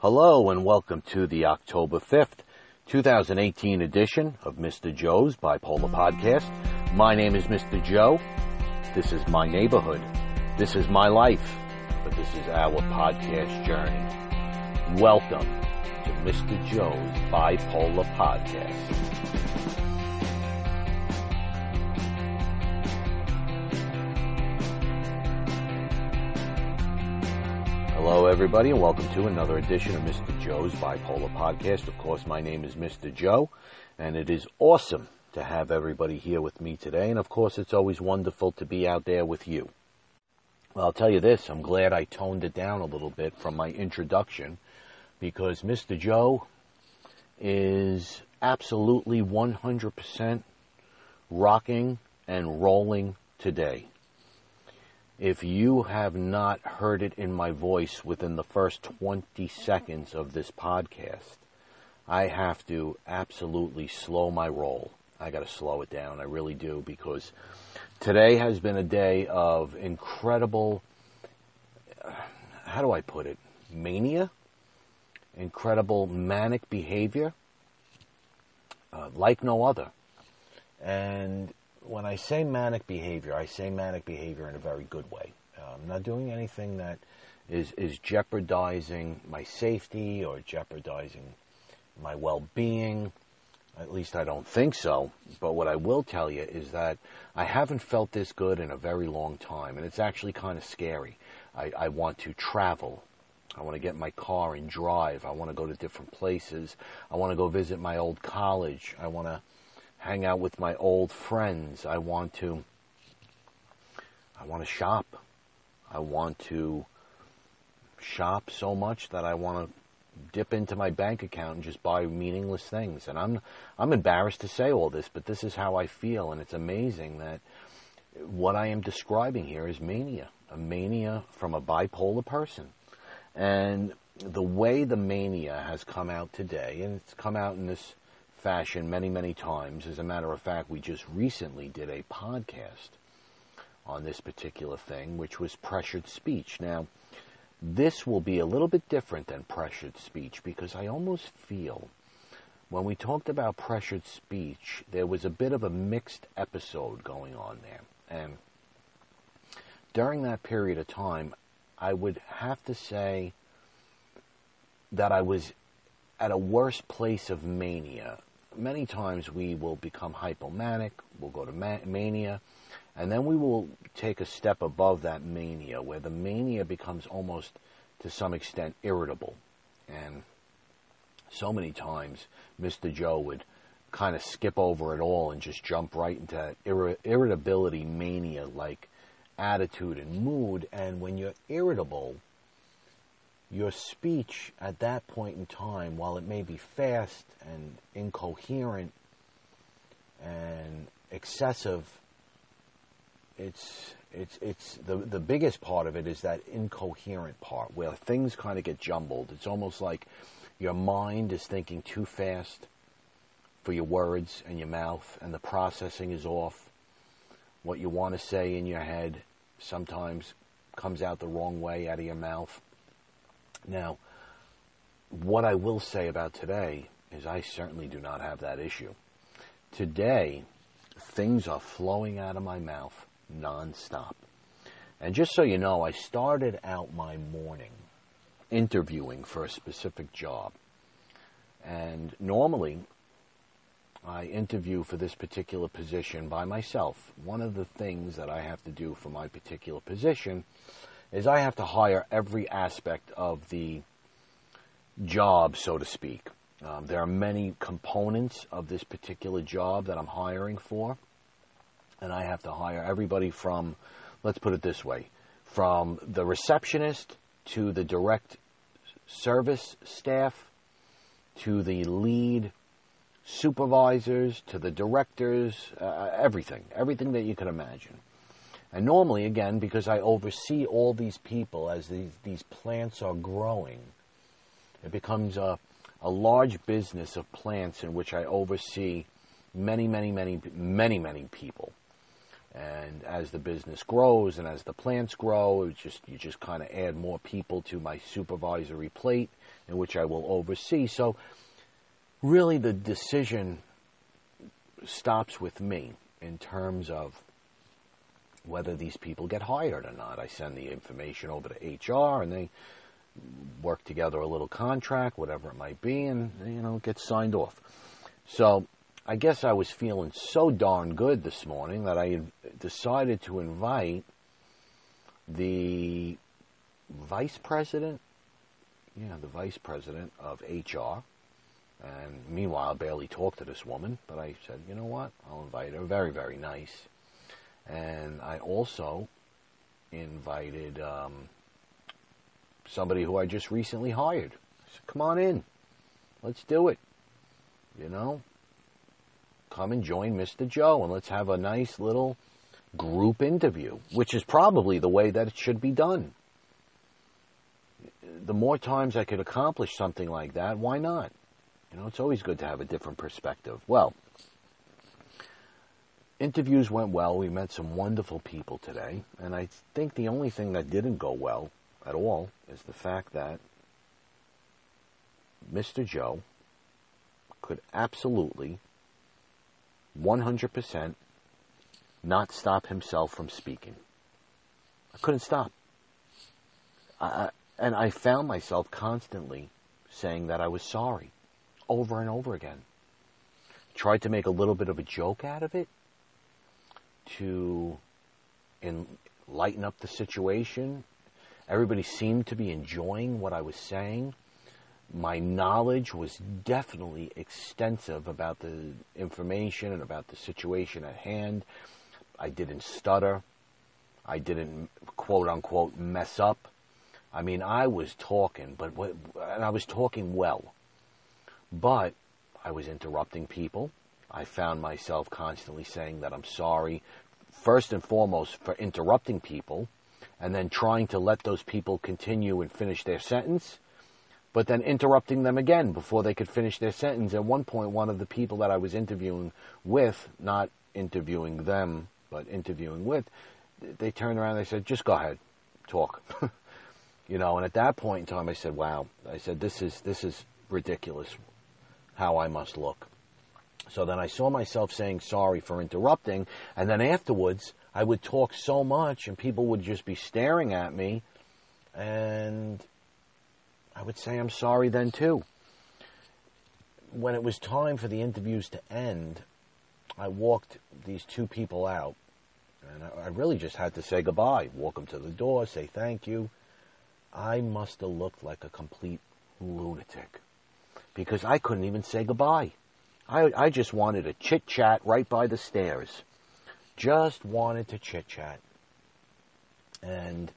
Hello and welcome to the October 5th, 2018 edition of Mr. Joe's Bipolar Podcast. My name is Mr. Joe. This is my neighborhood. This is my life. But this is our podcast journey. Welcome to Mr. Joe's Bipolar Podcast. Hello, everybody, and welcome to another edition of Mr. Joe's Bipolar Podcast. Of course, my name is Mr. Joe, and it is awesome to have everybody here with me today. And of course, it's always wonderful to be out there with you. Well, I'll tell you this I'm glad I toned it down a little bit from my introduction because Mr. Joe is absolutely 100% rocking and rolling today. If you have not heard it in my voice within the first 20 seconds of this podcast, I have to absolutely slow my roll. I got to slow it down. I really do because today has been a day of incredible, how do I put it, mania? Incredible manic behavior uh, like no other. And when I say manic behavior, I say manic behavior in a very good way. Uh, I'm not doing anything that is is jeopardizing my safety or jeopardizing my well-being. At least I don't think so. But what I will tell you is that I haven't felt this good in a very long time, and it's actually kind of scary. I, I want to travel. I want to get my car and drive. I want to go to different places. I want to go visit my old college. I want to hang out with my old friends. I want to I want to shop. I want to shop so much that I want to dip into my bank account and just buy meaningless things. And I'm I'm embarrassed to say all this, but this is how I feel and it's amazing that what I am describing here is mania, a mania from a bipolar person. And the way the mania has come out today, and it's come out in this fashion many, many times. As a matter of fact, we just recently did a podcast on this particular thing, which was pressured speech. Now, this will be a little bit different than pressured speech because I almost feel when we talked about pressured speech, there was a bit of a mixed episode going on there. And during that period of time, I would have to say that I was at a worse place of mania many times we will become hypomanic, we'll go to ma- mania, and then we will take a step above that mania where the mania becomes almost to some extent irritable. And so many times Mr. Joe would kind of skip over it all and just jump right into that ir- irritability mania like attitude and mood. And when you're irritable, your speech at that point in time, while it may be fast and incoherent and excessive, it's it's it's the the biggest part of it is that incoherent part where things kind of get jumbled. It's almost like your mind is thinking too fast for your words and your mouth, and the processing is off. What you want to say in your head sometimes comes out the wrong way out of your mouth now, what I will say about today is I certainly do not have that issue. Today, things are flowing out of my mouth nonstop. And just so you know, I started out my morning interviewing for a specific job. And normally, I interview for this particular position by myself. One of the things that I have to do for my particular position is I have to hire every aspect of the job, so to speak. Um, there are many components of this particular job that I'm hiring for, and I have to hire everybody from, let's put it this way, from the receptionist to the direct service staff to the lead supervisors to the directors, uh, everything, everything that you can imagine. And normally, again, because I oversee all these people as these, these plants are growing, it becomes a, a large business of plants in which I oversee many, many, many, many, many people. And as the business grows and as the plants grow, it just you just kind of add more people to my supervisory plate, in which I will oversee. So, really, the decision stops with me in terms of whether these people get hired or not. I send the information over to HR, and they work together a little contract, whatever it might be, and you know, it gets signed off. So I guess I was feeling so darn good this morning that I decided to invite the vice president, yeah, the vice president of HR. And meanwhile, I barely talked to this woman, but I said, you know what? I'll invite her. Very, very nice. And I also invited um, somebody who I just recently hired. Said, come on in. Let's do it. You know, come and join Mr. Joe and let's have a nice little group interview, which is probably the way that it should be done. The more times I could accomplish something like that, why not? You know, it's always good to have a different perspective. Well, interviews went well. We met some wonderful people today. And I think the only thing that didn't go well at all is the fact that Mr. Joe could absolutely 100% not stop himself from speaking. I couldn't stop. I, and I found myself constantly saying that I was sorry over and over again. Tried to make a little bit of a joke out of it to lighten up the situation. Everybody seemed to be enjoying what I was saying my knowledge was definitely extensive about the information and about the situation at hand. I didn't stutter. I didn't quote unquote mess up. I mean, I was talking, but and I was talking well. But I was interrupting people. I found myself constantly saying that I'm sorry, first and foremost, for interrupting people, and then trying to let those people continue and finish their sentence but then interrupting them again before they could finish their sentence. At one point, one of the people that I was interviewing with, not interviewing them, but interviewing with, they turned around and they said, just go ahead, talk. you know, and at that point in time, I said, wow, I said, this is, this is ridiculous how I must look. So then I saw myself saying sorry for interrupting, and then afterwards, I would talk so much and people would just be staring at me, and I would say I'm sorry then too. When it was time for the interviews to end, I walked these two people out, and I really just had to say goodbye, walk them to the door, say thank you. I must have looked like a complete lunatic because I couldn't even say goodbye. I, I just wanted to chit chat right by the stairs. Just wanted to chit chat. And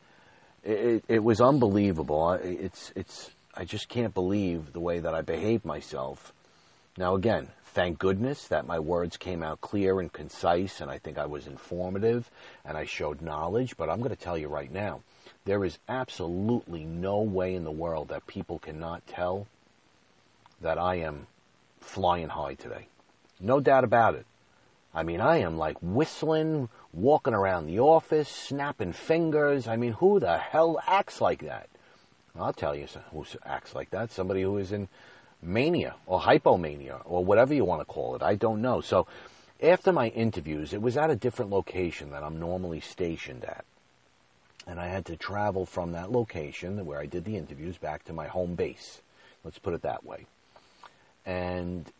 it, it was unbelievable. It's, it's, I just can't believe the way that I behaved myself. Now, again, thank goodness that my words came out clear and concise, and I think I was informative and I showed knowledge. But I'm going to tell you right now, there is absolutely no way in the world that people cannot tell that I am flying high today. No doubt about it. I mean, I am like whistling, walking around the office, snapping fingers. I mean, who the hell acts like that? I'll tell you who acts like that. Somebody who is in mania or hypomania or whatever you want to call it. I don't know. So after my interviews, it was at a different location that I'm normally stationed at. And I had to travel from that location where I did the interviews back to my home base. Let's put it that way. And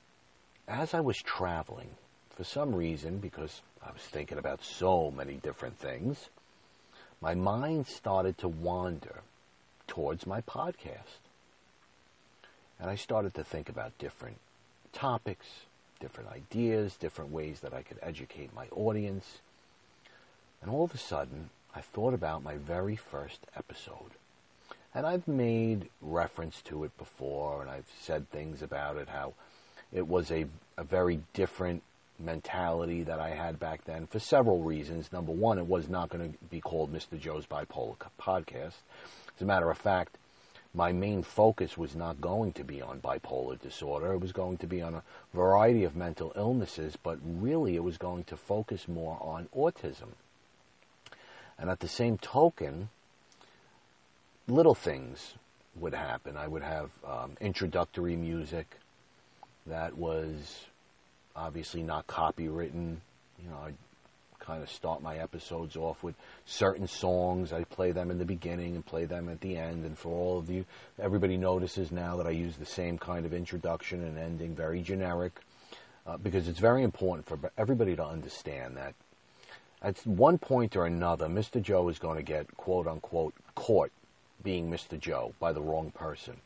as I was traveling, for some reason, because I was thinking about so many different things, my mind started to wander towards my podcast. And I started to think about different topics, different ideas, different ways that I could educate my audience. And all of a sudden, I thought about my very first episode. And I've made reference to it before, and I've said things about it, how it was a, a very different mentality that I had back then for several reasons. Number one, it was not going to be called Mr. Joe's Bipolar Podcast. As a matter of fact, my main focus was not going to be on bipolar disorder. It was going to be on a variety of mental illnesses, but really it was going to focus more on autism. And at the same token, little things would happen. I would have um, introductory music that was obviously not copywritten. You know, I'd kind of start my episodes off with certain songs. I play them in the beginning and play them at the end. And for all of you, everybody notices now that I use the same kind of introduction and ending, very generic, uh, because it's very important for everybody to understand that at one point or another, Mr. Joe is going to get quote unquote caught being Mr. Joe by the wrong person.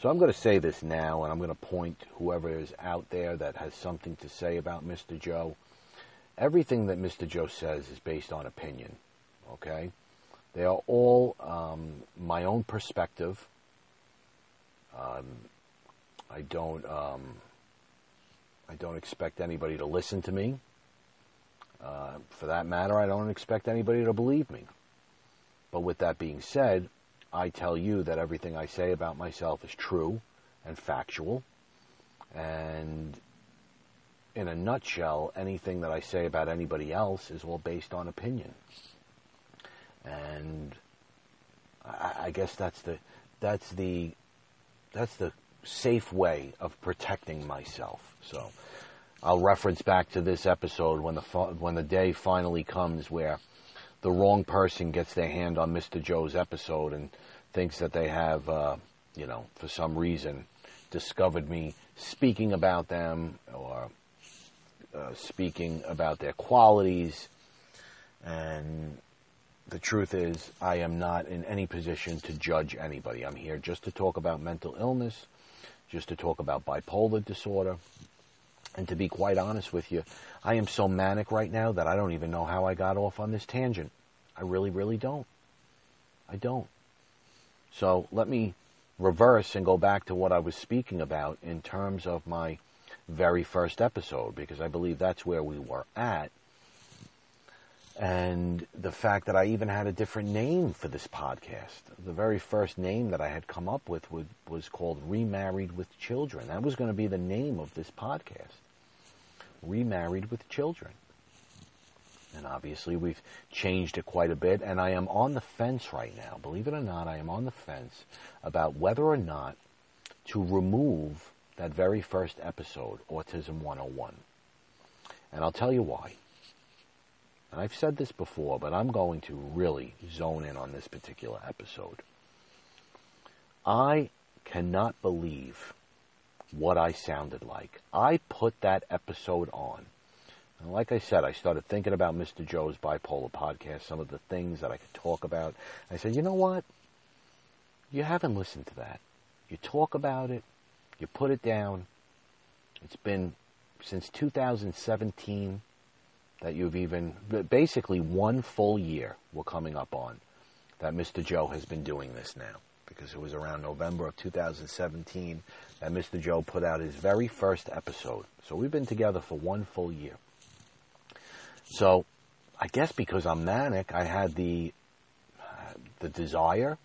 So I'm going to say this now, and I'm going to point whoever is out there that has something to say about Mr. Joe. Everything that Mr. Joe says is based on opinion. Okay, they are all um, my own perspective. Um, I don't. Um, I don't expect anybody to listen to me. Uh, for that matter, I don't expect anybody to believe me. But with that being said, I tell you that everything I say about myself is true and factual. And in a nutshell, anything that I say about anybody else is all based on opinion. And I, I guess that's the that's the that's the safe way of protecting myself. So I'll reference back to this episode when the when the day finally comes where the wrong person gets their hand on Mr. Joe's episode and thinks that they have, uh, you know, for some reason, discovered me speaking about them or uh, speaking about their qualities. And the truth is, I am not in any position to judge anybody. I'm here just to talk about mental illness, just to talk about bipolar disorder. And to be quite honest with you, I am so manic right now that I don't even know how I got off on this tangent. I really, really don't. I don't. So let me reverse and go back to what I was speaking about in terms of my very first episode, because I believe that's where we were at. And the fact that I even had a different name for this podcast. The very first name that I had come up with was called Remarried with Children. That was going to be the name of this podcast. Remarried with Children. And obviously we've changed it quite a bit and I am on the fence right now. Believe it or not, I am on the fence about whether or not to remove that very first episode, Autism 101. And I'll tell you why. And I've said this before, but I'm going to really zone in on this particular episode. I cannot believe what I sounded like. I put that episode on and like I said, I started thinking about Mr. Joe's bipolar podcast, some of the things that I could talk about. I said, you know what? You haven't listened to that. You talk about it, you put it down. It's been since 2017 that you've even, basically one full year we're coming up on that Mr. Joe has been doing this now. Because it was around November of 2017 that Mr. Joe put out his very first episode. So we've been together for one full year. So I guess because I'm manic, I had the uh, the desire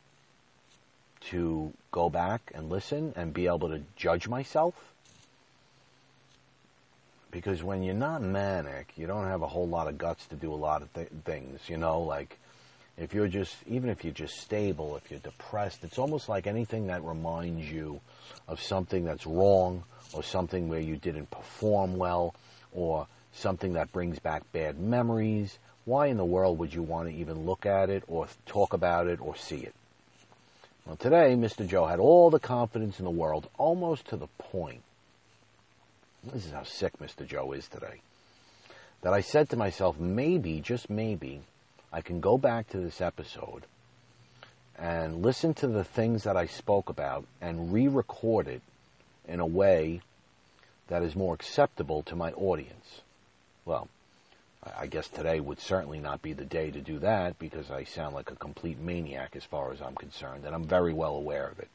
to go back and listen and be able to judge myself. Because when you're not manic, you don't have a whole lot of guts to do a lot of th- things, you know, like if you're just even if you're just stable, if you're depressed, it's almost like anything that reminds you of something that's wrong or something where you didn't perform well or something that brings back bad memories. Why in the world would you want to even look at it or talk about it or see it? Well, today, Mr. Joe had all the confidence in the world, almost to the point. This is how sick Mr. Joe is today. That I said to myself, maybe, just maybe, I can go back to this episode and listen to the things that I spoke about and re record it in a way that is more acceptable to my audience. Well, I guess today would certainly not be the day to do that because I sound like a complete maniac as far as I'm concerned, and I'm very well aware of it.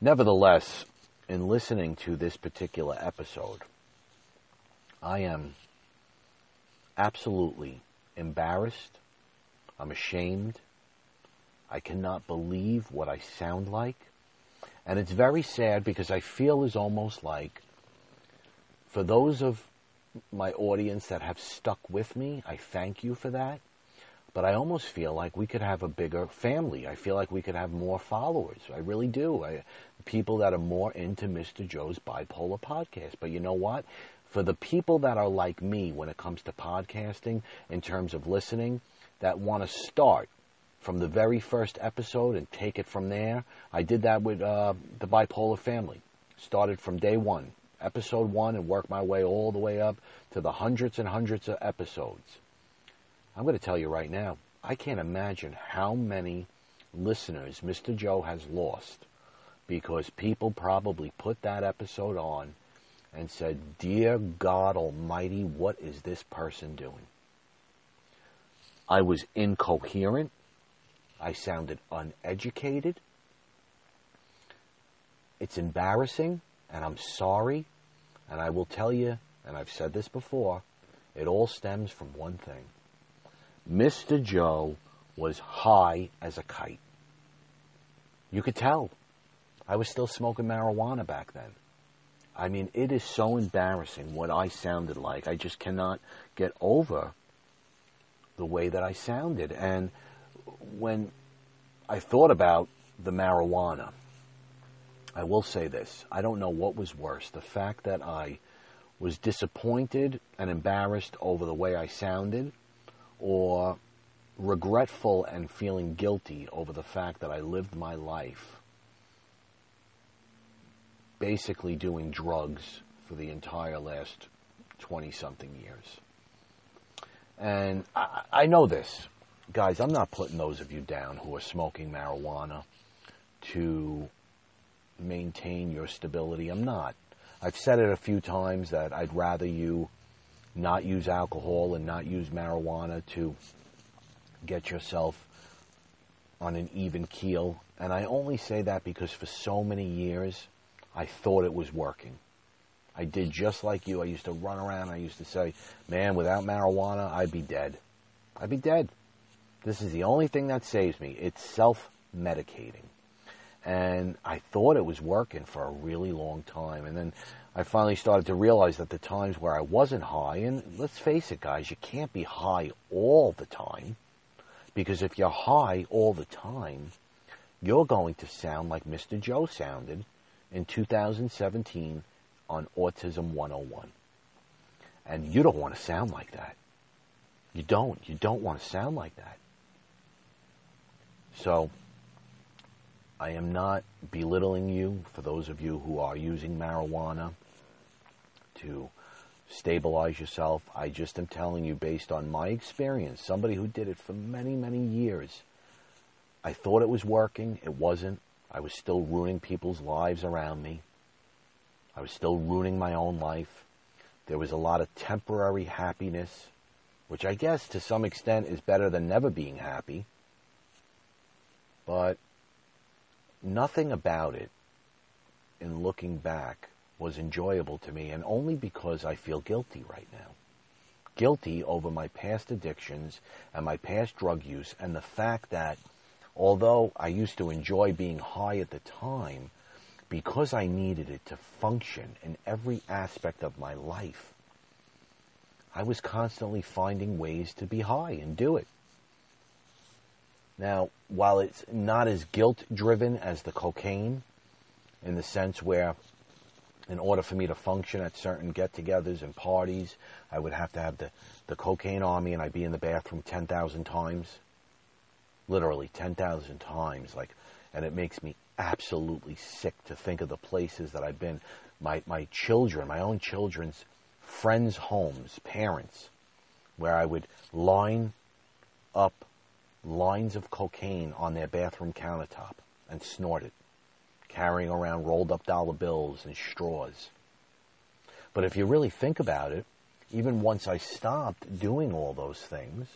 Nevertheless, in listening to this particular episode, I am absolutely embarrassed. I'm ashamed. I cannot believe what I sound like. And it's very sad because I feel is almost like for those of my audience that have stuck with me, I thank you for that. But I almost feel like we could have a bigger family. I feel like we could have more followers. I really do. I, people that are more into Mr. Joe's bipolar podcast. But you know what? For the people that are like me when it comes to podcasting, in terms of listening, that want to start from the very first episode and take it from there. I did that with uh, the bipolar family. Started from day one, episode one, and worked my way all the way up to the hundreds and hundreds of episodes. I'm going to tell you right now, I can't imagine how many listeners Mr. Joe has lost because people probably put that episode on and said, Dear God Almighty, what is this person doing? I was incoherent. I sounded uneducated. It's embarrassing, and I'm sorry. And I will tell you, and I've said this before, it all stems from one thing. Mr. Joe was high as a kite. You could tell. I was still smoking marijuana back then. I mean, it is so embarrassing what I sounded like. I just cannot get over the way that I sounded. And when I thought about the marijuana, I will say this I don't know what was worse the fact that I was disappointed and embarrassed over the way I sounded, or regretful and feeling guilty over the fact that I lived my life basically doing drugs for the entire last 20 something years. And I, I know this. Guys, I'm not putting those of you down who are smoking marijuana to maintain your stability. I'm not. I've said it a few times that I'd rather you not use alcohol and not use marijuana to get yourself on an even keel. And I only say that because for so many years I thought it was working. I did just like you. I used to run around. I used to say, man, without marijuana, I'd be dead. I'd be dead. This is the only thing that saves me. It's self medicating. And I thought it was working for a really long time. And then I finally started to realize that the times where I wasn't high, and let's face it, guys, you can't be high all the time. Because if you're high all the time, you're going to sound like Mr. Joe sounded in 2017 on Autism 101. And you don't want to sound like that. You don't. You don't want to sound like that. So, I am not belittling you for those of you who are using marijuana to stabilize yourself. I just am telling you based on my experience, somebody who did it for many, many years. I thought it was working. It wasn't. I was still ruining people's lives around me. I was still ruining my own life. There was a lot of temporary happiness, which I guess to some extent is better than never being happy. But nothing about it, in looking back, was enjoyable to me, and only because I feel guilty right now. Guilty over my past addictions and my past drug use, and the fact that although I used to enjoy being high at the time, because I needed it to function in every aspect of my life, I was constantly finding ways to be high and do it. Now, while it's not as guilt driven as the cocaine, in the sense where in order for me to function at certain get togethers and parties, I would have to have the, the cocaine on me and I'd be in the bathroom 10,000 times. Literally 10,000 times. Like, and it makes me absolutely sick to think of the places that I've been. My, my children, my own children's friends' homes, parents, where I would line up lines of cocaine on their bathroom countertop and snort it, carrying around rolled up dollar bills and straws. But if you really think about it, even once I stopped doing all those things,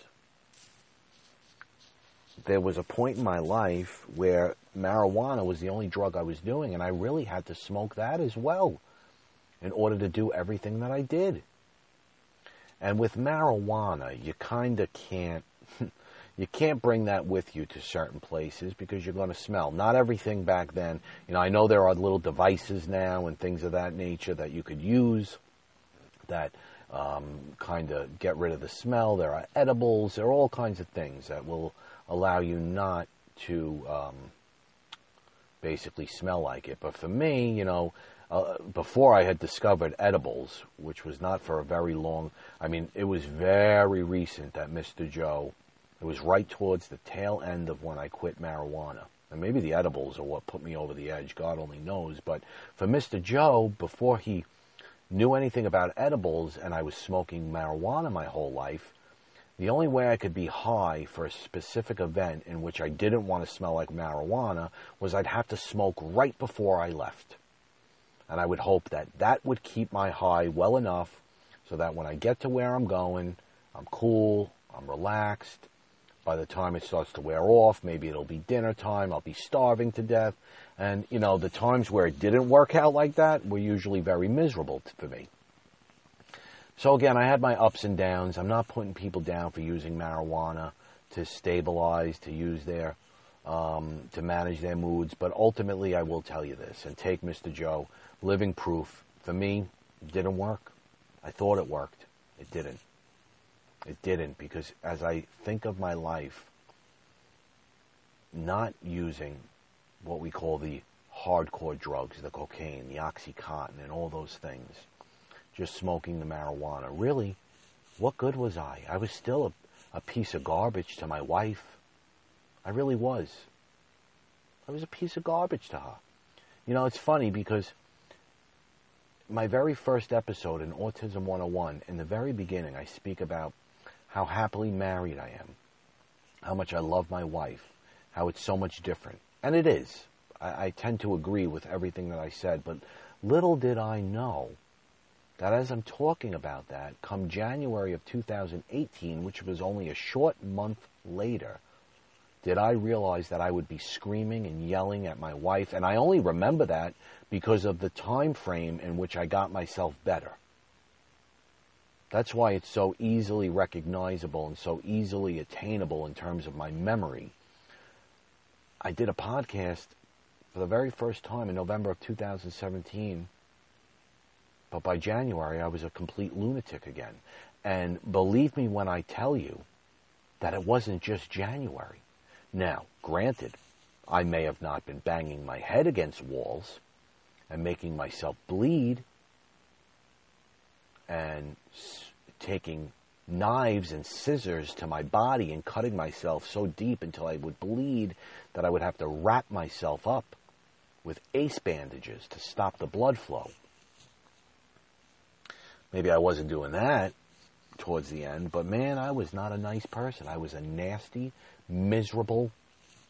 there was a point in my life where marijuana was the only drug I was doing, and I really had to smoke that as well in order to do everything that I did. And with marijuana, you kind of can't, you can't bring that with you to certain places because you're going to smell. Not everything back then, you know, I know there are little devices now and things of that nature that you could use that um, kind of get rid of the smell. There are edibles. There are all kinds of things that will allow you not to um, basically smell like it. But for me, you know, uh, before I had discovered edibles, which was not for a very long, I mean, it was very recent that Mr. Joe, it was right towards the tail end of when I quit marijuana. And maybe the edibles are what put me over the edge, God only knows. But for Mr. Joe, before he knew anything about edibles and I was smoking marijuana my whole life, the only way I could be high for a specific event in which I didn't want to smell like marijuana was I'd have to smoke right before I left. And I would hope that that would keep my high well enough so that when I get to where I'm going, I'm cool, I'm relaxed. By the time it starts to wear off, maybe it'll be dinner time, I'll be starving to death. And, you know, the times where it didn't work out like that were usually very miserable for me. So again, I had my ups and downs. I'm not putting people down for using marijuana to stabilize, to use their, um, to manage their moods. But ultimately, I will tell you this and take Mr. Joe, living proof. For me, didn't work. I thought it worked. It didn't. It didn't because as I think of my life, not using what we call the hardcore drugs, the cocaine, the oxycontin, and all those things just smoking the marijuana. Really, what good was I? I was still a, a piece of garbage to my wife. I really was. I was a piece of garbage to her. You know, it's funny because my very first episode in Autism 101, in the very beginning, I speak about how happily married I am, how much I love my wife, how it's so much different. And it is. I, I tend to agree with everything that I said, but little did I know that as I'm talking about that, come January of 2018, which was only a short month later, did I realize that I would be screaming and yelling at my wife, and I only remember that because of the time frame in which I got myself better. That's why it's so easily recognizable and so easily attainable in terms of my memory. I did a podcast for the very first time in November of 2017 but by January, I was a complete lunatic again. And believe me when I tell you that it wasn't just January. Now, granted, I may have not been banging my head against walls and making myself bleed and taking knives and scissors to my body and cutting myself so deep until I would bleed that I would have to wrap myself up with ace bandages to stop the blood flow. Maybe I wasn't doing that towards the end, but man, I was not a nice person. I was a nasty, miserable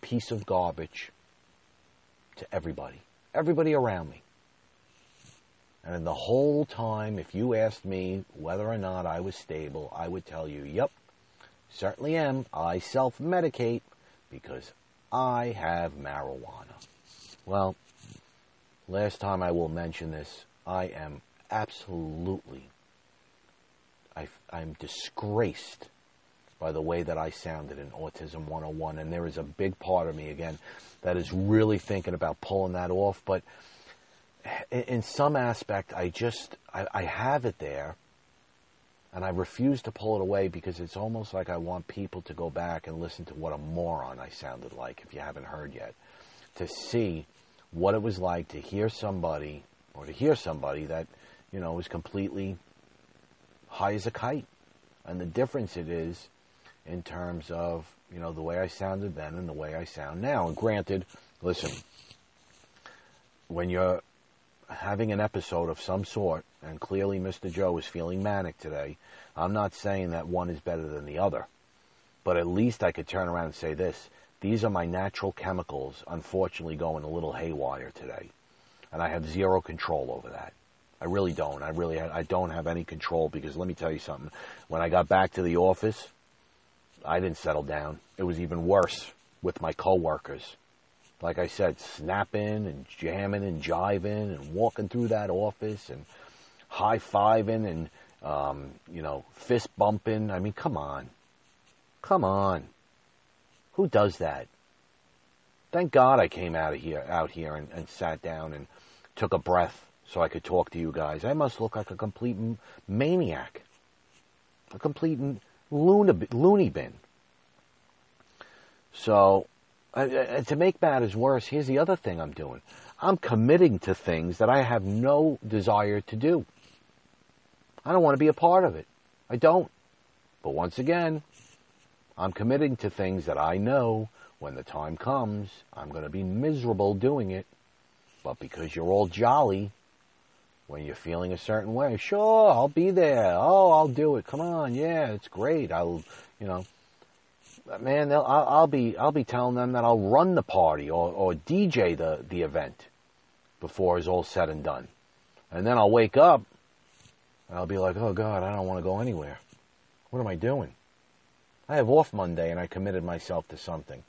piece of garbage to everybody, everybody around me. And the whole time, if you asked me whether or not I was stable, I would tell you, yep, certainly am. I self medicate because I have marijuana. Well, last time I will mention this, I am absolutely I, I'm disgraced by the way that I sounded in Autism 101. And there is a big part of me, again, that is really thinking about pulling that off. But in, some aspect, I just, I, I have it there. And I refuse to pull it away because it's almost like I want people to go back and listen to what a moron I sounded like, if you haven't heard yet, to see what it was like to hear somebody, or to hear somebody that, you know, was completely high as a kite. And the difference it is in terms of, you know, the way I sounded then and the way I sound now. And granted, listen, when you're having an episode of some sort, and clearly Mr. Joe is feeling manic today, I'm not saying that one is better than the other. But at least I could turn around and say this. These are my natural chemicals, unfortunately, going a little haywire today. And I have zero control over that. I really don't. I really I don't have any control because let me tell you something. When I got back to the office, I didn't settle down. It was even worse with my coworkers. Like I said, snapping and jamming and jiving and walking through that office and high fiving and um, you know fist bumping. I mean, come on, come on. Who does that? Thank God I came out of here, out here, and, and sat down and took a breath so I could talk to you guys. I must look like a complete maniac, a complete loony, loony bin. So, uh, to make matters worse, here's the other thing I'm doing. I'm committing to things that I have no desire to do. I don't want to be a part of it. I don't. But once again, I'm committing to things that I know when the time comes, I'm going to be miserable doing it. But because you're all jolly, when you're feeling a certain way, sure, I'll be there. Oh, I'll do it. Come on, yeah, it's great. I'll, you know, man, I'll, I'll, be, I'll be telling them that I'll run the party or, or DJ the, the event before it's all said and done. And then I'll wake up and I'll be like, oh God, I don't want to go anywhere. What am I doing? I have off Monday and I committed myself to something.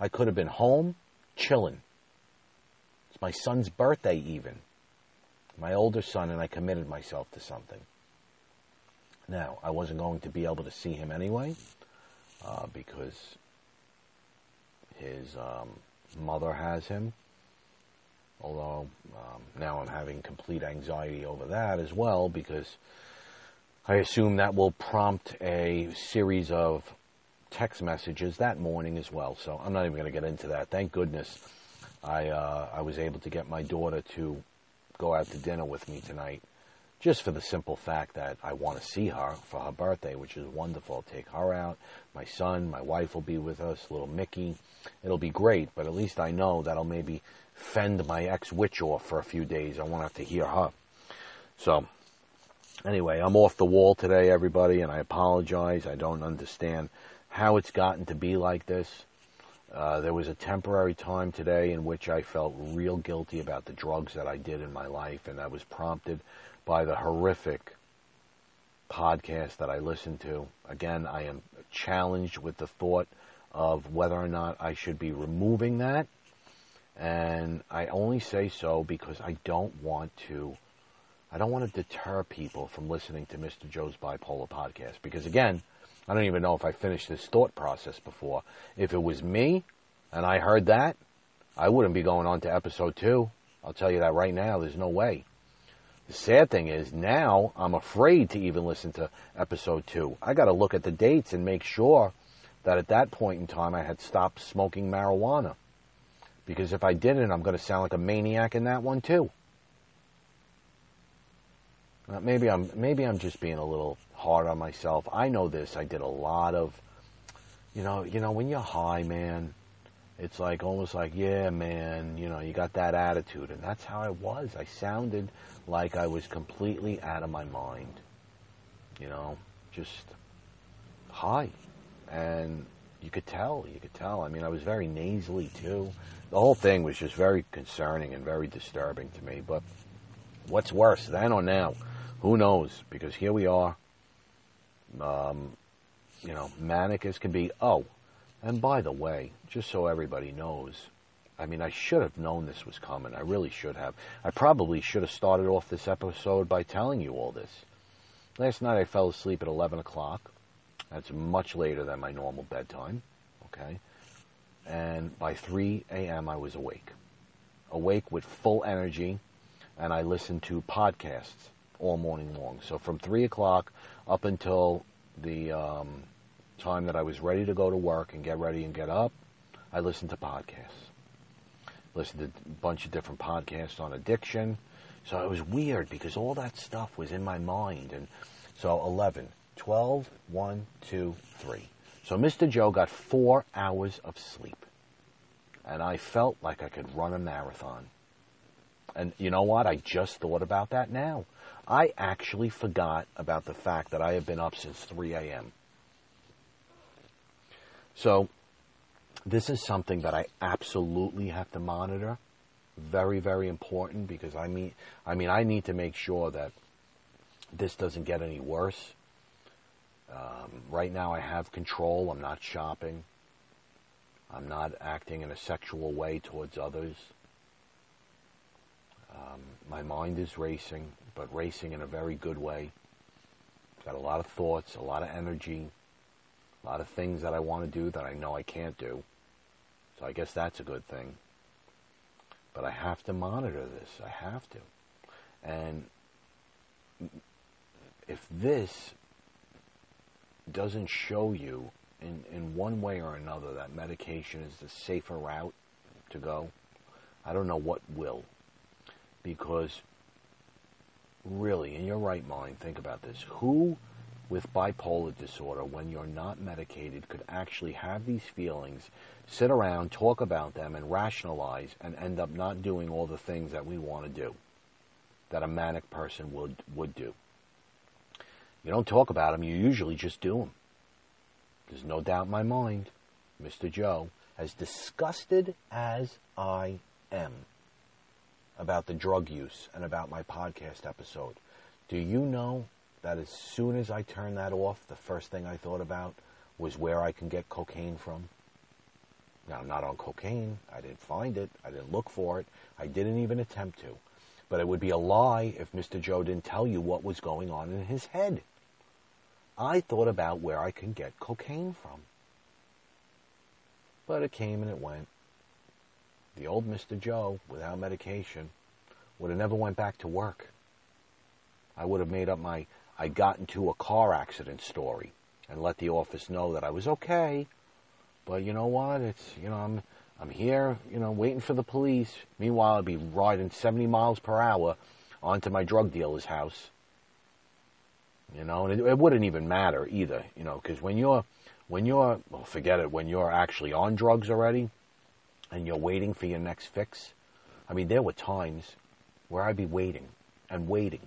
I could have been home, chilling. It's my son's birthday even. My older son and I committed myself to something. Now, I wasn't going to be able to see him anyway, uh, because his um, mother has him. Although um, now I'm having complete anxiety over that as well, because I assume that will prompt a series of text messages that morning as well. So I'm not even going to get into that. Thank goodness I uh, I was able to get my daughter to go out to dinner with me tonight, just for the simple fact that I want to see her for her birthday, which is wonderful. I'll take her out, my son, my wife will be with us, little Mickey. It'll be great, but at least I know that I'll maybe fend my ex witch off for a few days. I won't have to hear her. So anyway, I'm off the wall today, everybody, and I apologize. I don't understand how it's gotten to be like this. Uh, there was a temporary time today in which I felt real guilty about the drugs that I did in my life, and that was prompted by the horrific podcast that I listened to. Again, I am challenged with the thought of whether or not I should be removing that. And I only say so because I don't want to I don't want to deter people from listening to Mr. Joe's Bipolar podcast because again, I don't even know if I finished this thought process before. If it was me and I heard that, I wouldn't be going on to episode two. I'll tell you that right now. There's no way. The sad thing is now I'm afraid to even listen to episode two. I got to look at the dates and make sure that at that point in time I had stopped smoking marijuana. Because if I didn't, I'm going to sound like a maniac in that one too. Uh, maybe I'm maybe I'm just being a little hard on myself. I know this. I did a lot of, you know, you know, when you're high, man, it's like almost like, yeah, man, you know, you got that attitude, and that's how I was. I sounded like I was completely out of my mind, you know, just high, and you could tell, you could tell. I mean, I was very nasally too. The whole thing was just very concerning and very disturbing to me. But what's worse, then or now? Who knows? Because here we are, um, you know, manic as can be. Oh, and by the way, just so everybody knows, I mean, I should have known this was coming. I really should have. I probably should have started off this episode by telling you all this. Last night I fell asleep at 11 o'clock. That's much later than my normal bedtime. Okay. And by 3 a.m. I was awake. Awake with full energy, and I listened to podcasts all morning long. So from 3 o'clock up until the um, time that I was ready to go to work and get ready and get up, I listened to podcasts. Listened to a bunch of different podcasts on addiction. So it was weird because all that stuff was in my mind. And so 11, 12, 1, 2, 3. So Mr. Joe got four hours of sleep. And I felt like I could run a marathon. And you know what? I just thought about that now. I actually forgot about the fact that I have been up since 3 a.m. So, this is something that I absolutely have to monitor. Very, very important because I mean, I mean, I need to make sure that this doesn't get any worse. Um, right now, I have control. I'm not shopping. I'm not acting in a sexual way towards others. Um, my mind is racing, but racing in a very good way. Got a lot of thoughts, a lot of energy, A lot of things that I want to do that I know I can't do. So I guess that's a good thing. But I have to monitor this. I have to. And if this doesn't show you in, in one way or another that medication is the safer route to go, I don't know what will. Because really, in your right mind, think about this. Who with bipolar disorder, when you're not medicated, could actually have these feelings, sit around, talk about them, and rationalize, and end up not doing all the things that we want to do, that a manic person would, would do. You don't talk about them, you usually just do them. There's no doubt in my mind, Mr. Joe, as disgusted as I am about the drug use and about my podcast episode, do you know that as soon as I turned that off, the first thing I thought about was where I can get cocaine from? Now, I'm not on cocaine. I didn't find it. I didn't look for it. I didn't even attempt to. But it would be a lie if Mr. Joe didn't tell you what was going on in his head. I thought about where I can get cocaine from. But it came and it went. The old Mr. Joe, without medication, would have never went back to work. I would have made up my I got into a car accident story and let the office know that I was okay. But you know what? It's you know I'm I'm here, you know, waiting for the police. Meanwhile, I'd be riding 70 miles per hour onto my drug dealer's house you know, and it, it wouldn't even matter either, you know, because when you're, when you're, well, forget it, when you're actually on drugs already, and you're waiting for your next fix. I mean, there were times where I'd be waiting and waiting,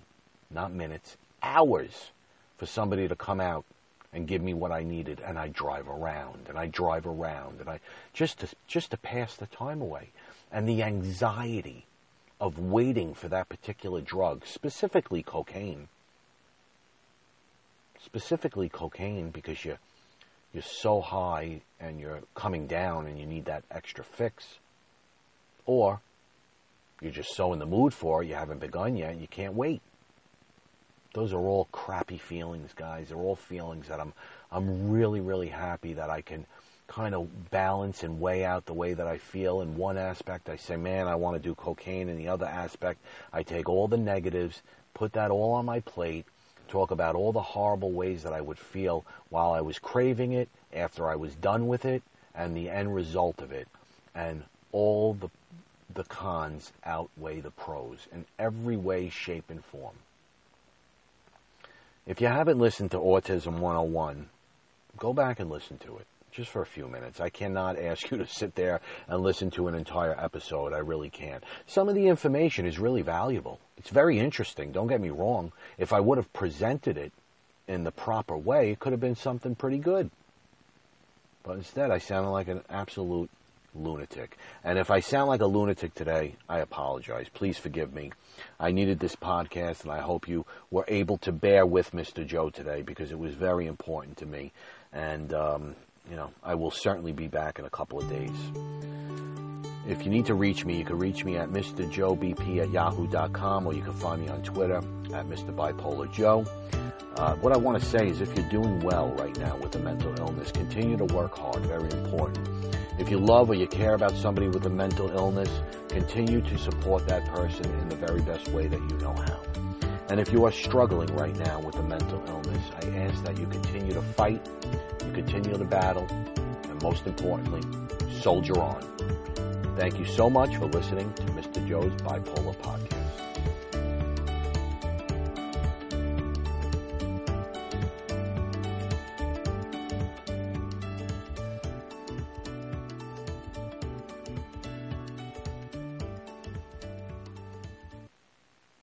not minutes, hours, for somebody to come out and give me what I needed, and I drive around and I drive around and I just to just to pass the time away, and the anxiety of waiting for that particular drug, specifically cocaine. Specifically cocaine because you you're so high and you're coming down and you need that extra fix, or you're just so in the mood for it, you haven't begun yet, you can't wait. Those are all crappy feelings, guys. They're all feelings that I'm I'm really really happy that I can kind of balance and weigh out the way that I feel. In one aspect, I say, man, I want to do cocaine. In the other aspect, I take all the negatives, put that all on my plate, talk about all the horrible ways that I would feel while I was craving it, after I was done with it, and the end result of it. And all the, the cons outweigh the pros in every way, shape, and form. If you haven't listened to Autism 101, go back and listen to it just for a few minutes. I cannot ask you to sit there and listen to an entire episode. I really can't. Some of the information is really valuable. It's very interesting. Don't get me wrong. If I would have presented it in the proper way, it could have been something pretty good. But instead, I sounded like an absolute lunatic. And if I sound like a lunatic today, I apologize. Please forgive me. I needed this podcast, and I hope you were able to bear with Mr. Joe today because it was very important to me. And um, you know, I will certainly be back in a couple of days. If you need to reach me, you can reach me at MrJoeBP at yahoo.com or you can find me on Twitter at Mr. Bipolar Joe. Uh, what I want to say is if you're doing well right now with a mental illness, continue to work hard, very important. If you love or you care about somebody with a mental illness, continue to support that person in the very best way that you know how. And if you are struggling right now with a mental illness, I ask that you continue to fight, you continue to battle, and most importantly, soldier on. Thank you so much for listening to Mr. Joe's Bipolar Podcast.